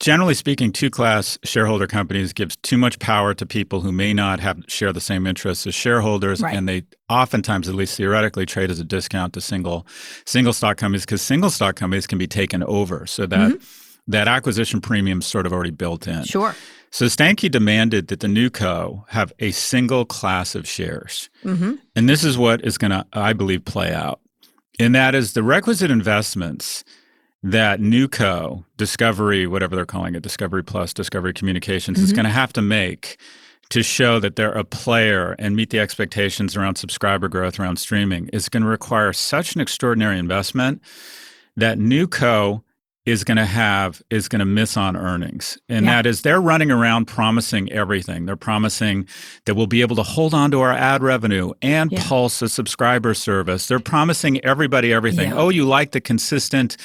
generally speaking, two class shareholder companies gives too much power to people who may not have share the same interests as shareholders, right. and they oftentimes, at least theoretically, trade as a discount to single single stock companies because single stock companies can be taken over, so that mm-hmm. That acquisition premium is sort of already built in. Sure. So Stankey demanded that the new co have a single class of shares. Mm-hmm. And this is what is going to, I believe, play out. And that is the requisite investments that NewCo, Discovery, whatever they're calling it, Discovery Plus, Discovery Communications, mm-hmm. is going to have to make to show that they're a player and meet the expectations around subscriber growth around streaming is going to require such an extraordinary investment that NewCo is going to have is going to miss on earnings and yeah. that is they're running around promising everything they're promising that we'll be able to hold on to our ad revenue and yeah. pulse a subscriber service they're promising everybody everything yeah. oh you like the consistent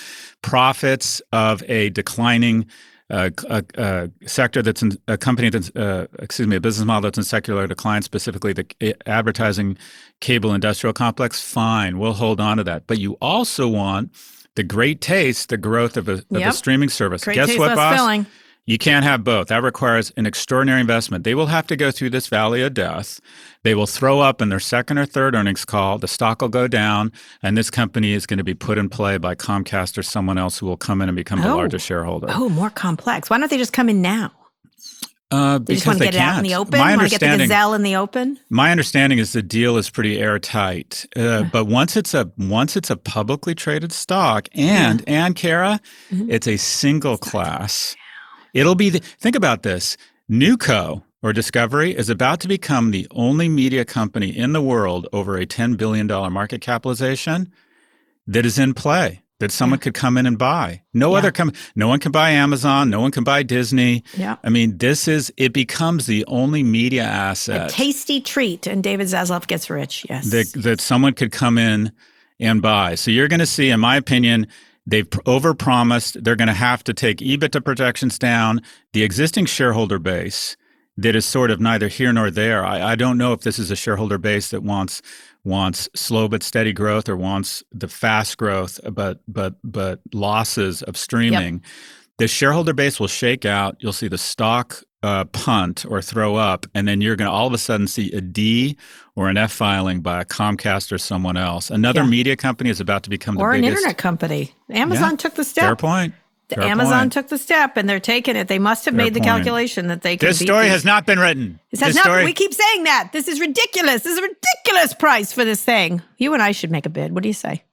profits of a declining a, a, a sector that's in a company that's uh, excuse me a business model that's in secular decline, specifically the advertising cable industrial complex. Fine, we'll hold on to that. But you also want the great taste, the growth of a, of Yep. a streaming service. Great Guess taste, what, boss? filling. You can't have both. That requires an extraordinary investment. They will have to go through this valley of death. They will throw up in their second or third earnings call. The stock will go down, and this company is going to be put in play by Comcast or someone else who will come in and become the Oh. largest shareholder. Oh, more complex. Why don't they just come in now? Uh, They just because want to get it out in the open. My Want to get the understanding, gazelle in the open. my understanding is the deal is pretty airtight. Uh, but once it's a once it's a publicly traded stock, and and Kara, Mm-hmm. it's a single class. It'll be the, think about this. Newco or Discovery is about to become the only media company in the world over a ten billion dollar market capitalization that is in play. That someone could come in and buy. No Yeah. other com- no one can buy Amazon. No one can buy Disney. Yeah. I mean, this is it becomes the only media asset A tasty treat, and David Zaslav gets rich. Yes. that that someone could come in and buy. So you're going to see, in my opinion, they've pr- overpromised. They're going to have to take EBITDA projections down. The existing shareholder base that is sort of neither here nor there. I, I don't know if this is a shareholder base that wants wants slow but steady growth or wants the fast growth, but but but losses of streaming. The shareholder base will shake out. You'll see the stock uh, punt or throw up, and then you're going to all of a sudden see a D or an F filing by a Comcast or someone else. Another Yeah. media company is about to become the or an biggest. internet company. Amazon Yeah. took the step Fair point. The Fair Amazon point. took the step, and they're taking it. They must have Fair made the point. calculation that they can. This story these- has not been written. This has This not. story- We keep saying that. This is ridiculous. This is a ridiculous price for this thing. You and I should make a bid. What do you say?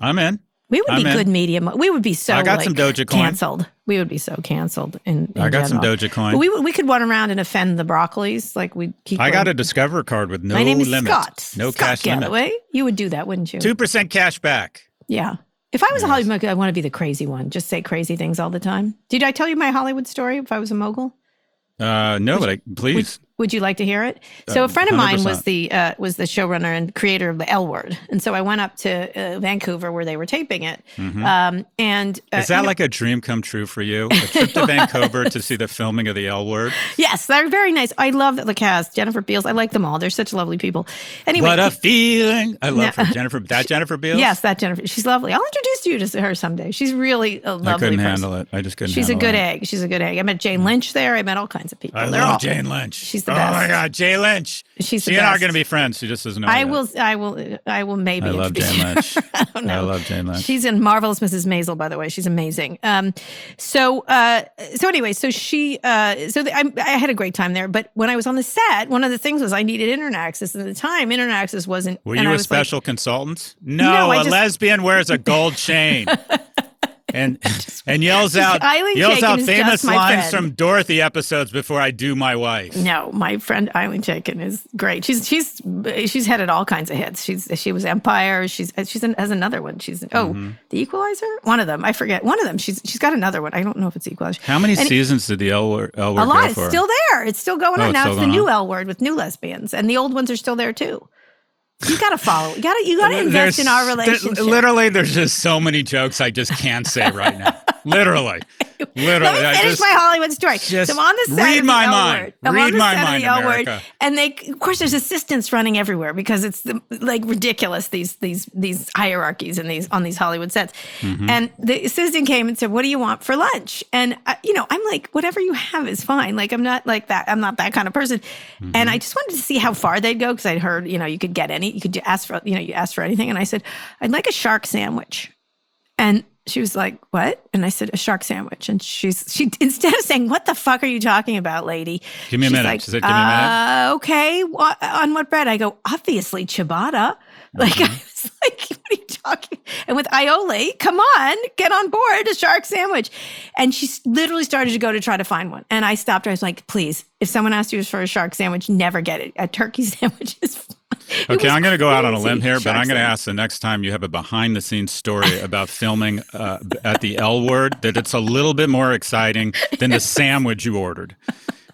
I'm in. We would I'm be in. good media. mo- We would be so. I got like, some Dogecoin. canceled. We would be so canceled. In, in I got some general. Dogecoin. But we would- we could run around and offend the broccolis like we keep. I got a Discover card with no My name is limit. Scott. No Scott cash Galloway. limit. You would do that, wouldn't you? Two percent cash back. Yeah. If I was a Hollywood mogul, I want to be the crazy one. Just say crazy things all the time. Did I tell you my Hollywood story? If I was a mogul, Uh, no, but I, please. would you like to hear it? So Uh, a friend of mine was the uh, was the showrunner and creator of the L Word, and so I went up to uh, Vancouver where they were taping it. Um, and uh, Mm-hmm. Is that you know- like a dream come true for you? A trip to <laughs> Vancouver to see the filming of the L Word? yes, they're very nice. I love the cast. Jennifer Beals, I like them all. They're such lovely people. Anyway, What a feeling! I love No. her. Jennifer. That <laughs> Jennifer Beals. yes, that Jennifer. She's lovely. I'll introduce you to her someday. She's really a lovely. I couldn't person. handle it. I just couldn't. She's a good it. egg. She's a good egg. I met Jane mm. Lynch there. I met all kinds of people. I They're love all- Jane Lynch. She's the oh best. my God, Jane Lynch. She's she and I are going to be friends. She just doesn't know. I yet. will. I will. I will maybe. I love Jane. Lynch. <laughs> I I love Jane Lynch. She's in Marvelous Mrs. Maisel, by the way. She's amazing. Um, so, uh, so anyway, so she, uh, so the, I, I had a great time there. But when I was on the set, one of the things was I needed internet access. At the time, internet access wasn't. Were you a was like- special consultant? No, No, a just- lesbian wears a gold chain. <laughs> And <laughs> and yells out Ilene yells Chaiken out famous lines friend. from Dorothy episodes before I do my wife. No, my friend Ilene Chaiken is great. She's she's she's headed all kinds of hits. She's she was Empire. She's she's an, has another one. She's oh Mm-hmm. the Equalizer. One of them. I forget. One of them. She's she's got another one. I don't know if it's Equalizer. How many And- seasons did the L word, L word A lot. It's still there. It's still going Oh, on it's now. It's the new on. L word with new lesbians, and the old ones are still there too. You got to follow. You got to you got to invest in our relationship. literally, there's just so many jokes I just can't say right now. Literally, literally. <laughs> Let me I finish just- my Hollywood story. just so I'm on the set read of the my mind. Word. I'm Read on the my set mind, of the Word, and they, of course, there's assistants running everywhere because it's the, like ridiculous these these these hierarchies and these on these Hollywood sets. Mm-hmm. And the assistant came and said, "What do you want for lunch?" And I, you know, I'm like, "Whatever you have is fine." Like I'm not like that. I'm not that kind of person. Mm-hmm. And I just wanted to see how far they'd go because I'd heard, you know, you could get any, you could ask for, you know, you ask for anything. And I said, "I'd like a shark sandwich." And she was like, "What?" And I said, "A shark sandwich." And she's she instead of saying, "What the fuck are you talking about, lady?" Give me a minute. Like, She said, "Give me a minute." Uh, okay, on what bread? I go, obviously ciabatta. Like Mm-hmm. <laughs> I was like, "What are you talking?" And with aioli, come on, get on board a shark sandwich. And she literally started to go to try to find one. And I stopped her. I was like, "Please, if someone asks you for a shark sandwich, never get it. A turkey <laughs> sandwich is." Fine." <laughs> It Okay, I'm going to go out on a limb here, but I'm going to ask the next time you have a behind the scenes story <laughs> about filming uh, at the L word that it's a little bit more exciting than the <laughs> sandwich you ordered.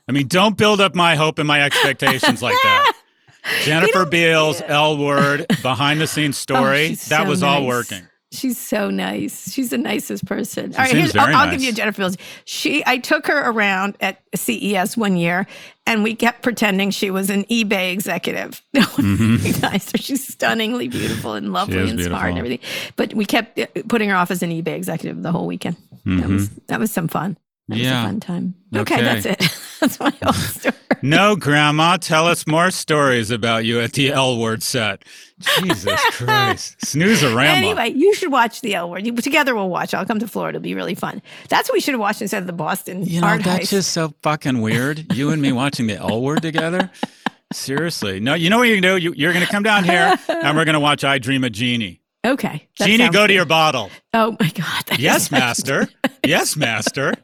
I mean, don't build up my hope and my expectations like that. Jennifer Beals, L word, behind the scenes story. Oh, that so was all working. She's so nice. She's the nicest person. She All right, here's, I'll, I'll nice. give you Jennifer Beals. She, I took her around at CES one year, and we kept pretending she was an eBay executive. <laughs> No, Mhm. nice. She's stunningly beautiful and lovely and smart and everything. But we kept uh, putting her off as an eBay executive the whole weekend. That was that was some fun. That was Yeah. a fun time. Okay, Okay. that's it. <laughs> <laughs> that's my whole story. No, Grandma, tell us more stories about you at the L Word set. Jesus <laughs> Christ. Snooze a ramble. Anyway, you should watch the L Word. You- Together we'll watch. I'll come to Florida. It'll be really fun. That's what we should have watched instead of the Boston You know, that's heist. just so fucking weird. You and me watching the L Word together. Seriously. No, you know what you can do? You, you're going to come down here and we're going to watch I Dream of Jeannie. okay. Genie, go to your bottle. Oh my God. <laughs> Yes, master. Yes, master.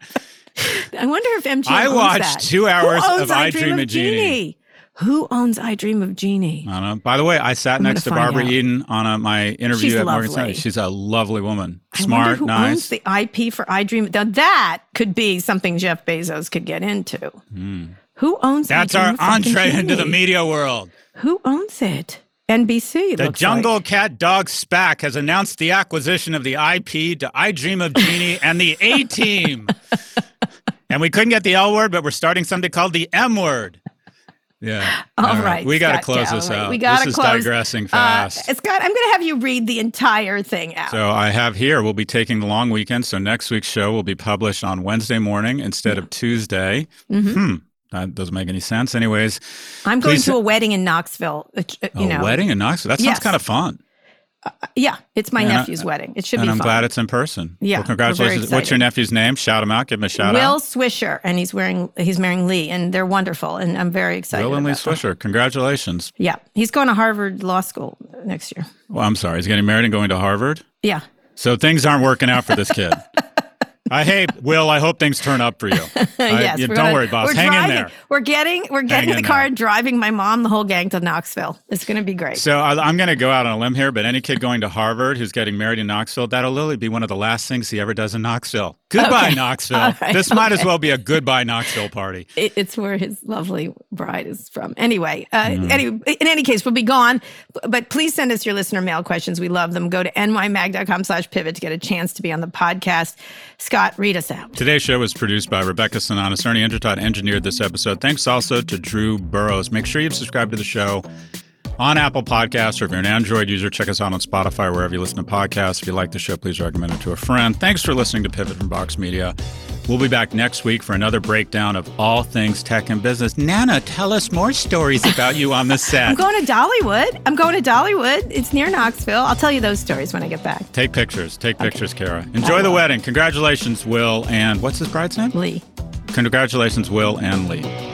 <laughs> I wonder if MGM I owns watched that. two hours of I Dream of Jeannie. Who owns I Dream of Jeannie? I don't know. By the way, I sat I'm next to Barbara out. Eden on a, my interview She's at Morgan. Stanley. She's a lovely woman. Smart, who nice. owns the IP for I Dream. Now that could be something Jeff Bezos could get into. Hmm. Who owns? I. That's our entree into the media world. Who owns it? NBC. The Jungle like. Cat Dog SPAC has announced the acquisition of the IP to I Dream of Jeannie and the A Team. <laughs> and we couldn't get the L word, but we're starting something called the M word. Yeah. All right, We got to close this out. We got to close. this is digressing Uh, fast. Scott, I'm going to have you read the entire thing out. So I have here, we'll be taking the long weekend. So next week's show will be published on Wednesday morning instead of Tuesday. Mhm. Hmm. That doesn't make any sense. Anyways, I'm going to a wedding in Knoxville. uh, uh, You a know, wedding in Knoxville. That sounds Yes. kind of fun. Yeah, it's my And I- nephew's wedding. It should and be I'm fun. glad it's in person. Yeah, Well, congratulations. What's your nephew's name? Shout him out. Give him a shout Will out. Will Swisher, and he's wearing he's marrying Lee, and they're wonderful, and I'm very excited. Will and Lee them. Swisher. Congratulations. Yeah, he's going to Harvard Law School next year. Well, I'm sorry. He's getting married and going to Harvard. Yeah, So things aren't working out for this kid. <laughs> I hate Will. I hope things turn up for you. <laughs> I- yes. you- don't gonna- worry, boss. Hang driving, in there. We're getting we're getting Hang the car and driving my mom the whole gang to Knoxville. It's going to be great. So I, I'm going to go out on a limb here, but any kid going to Harvard who's getting married in Knoxville, that'll literally be one of the last things he ever does in Knoxville. Goodbye, Okay. Knoxville. Right, this might as well be a goodbye Knoxville party. It, it's where his lovely bride is from. Anyway, uh, Mm-hmm. anyway, in any case, we'll be gone. But please send us your listener mail questions. We love them. Go to nymag.com slash pivot to get a chance to be on the podcast. Scott, read us out. Today's show was produced by Rebecca Sananes. Ernie Indradat engineered this episode. Thanks also to Drew Burrows. Make sure you've subscribed to the show on Apple Podcasts, or if you're an Android user, check us out on Spotify, wherever you listen to podcasts. If you like the show, please recommend it to a friend. Thanks for listening to Pivot from Vox Media. We'll be back next week for another breakdown of all things tech and business. Nana, tell us more stories about you on the <laughs> set. I'm going to Dollywood. I'm going to Dollywood. It's near Knoxville. I'll tell you those stories when I get back. Take pictures. Take pictures, Kara. Enjoy the wedding. Congratulations, Will and what's his bride's name? Lee. Congratulations, Will and Lee.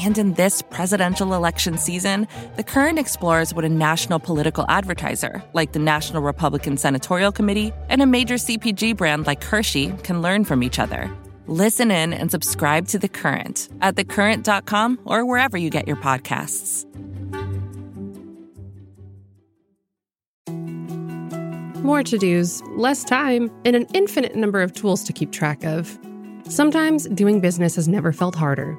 And in this presidential election season, The Current explores what a national political advertiser, like the National Republican Senatorial Committee, and a major CPG brand like Hershey can learn from each other. Listen in and subscribe to The Current at thecurrent.com or wherever you get your podcasts. More to dos, less time, and an infinite number of tools to keep track of. Sometimes doing business has never felt harder,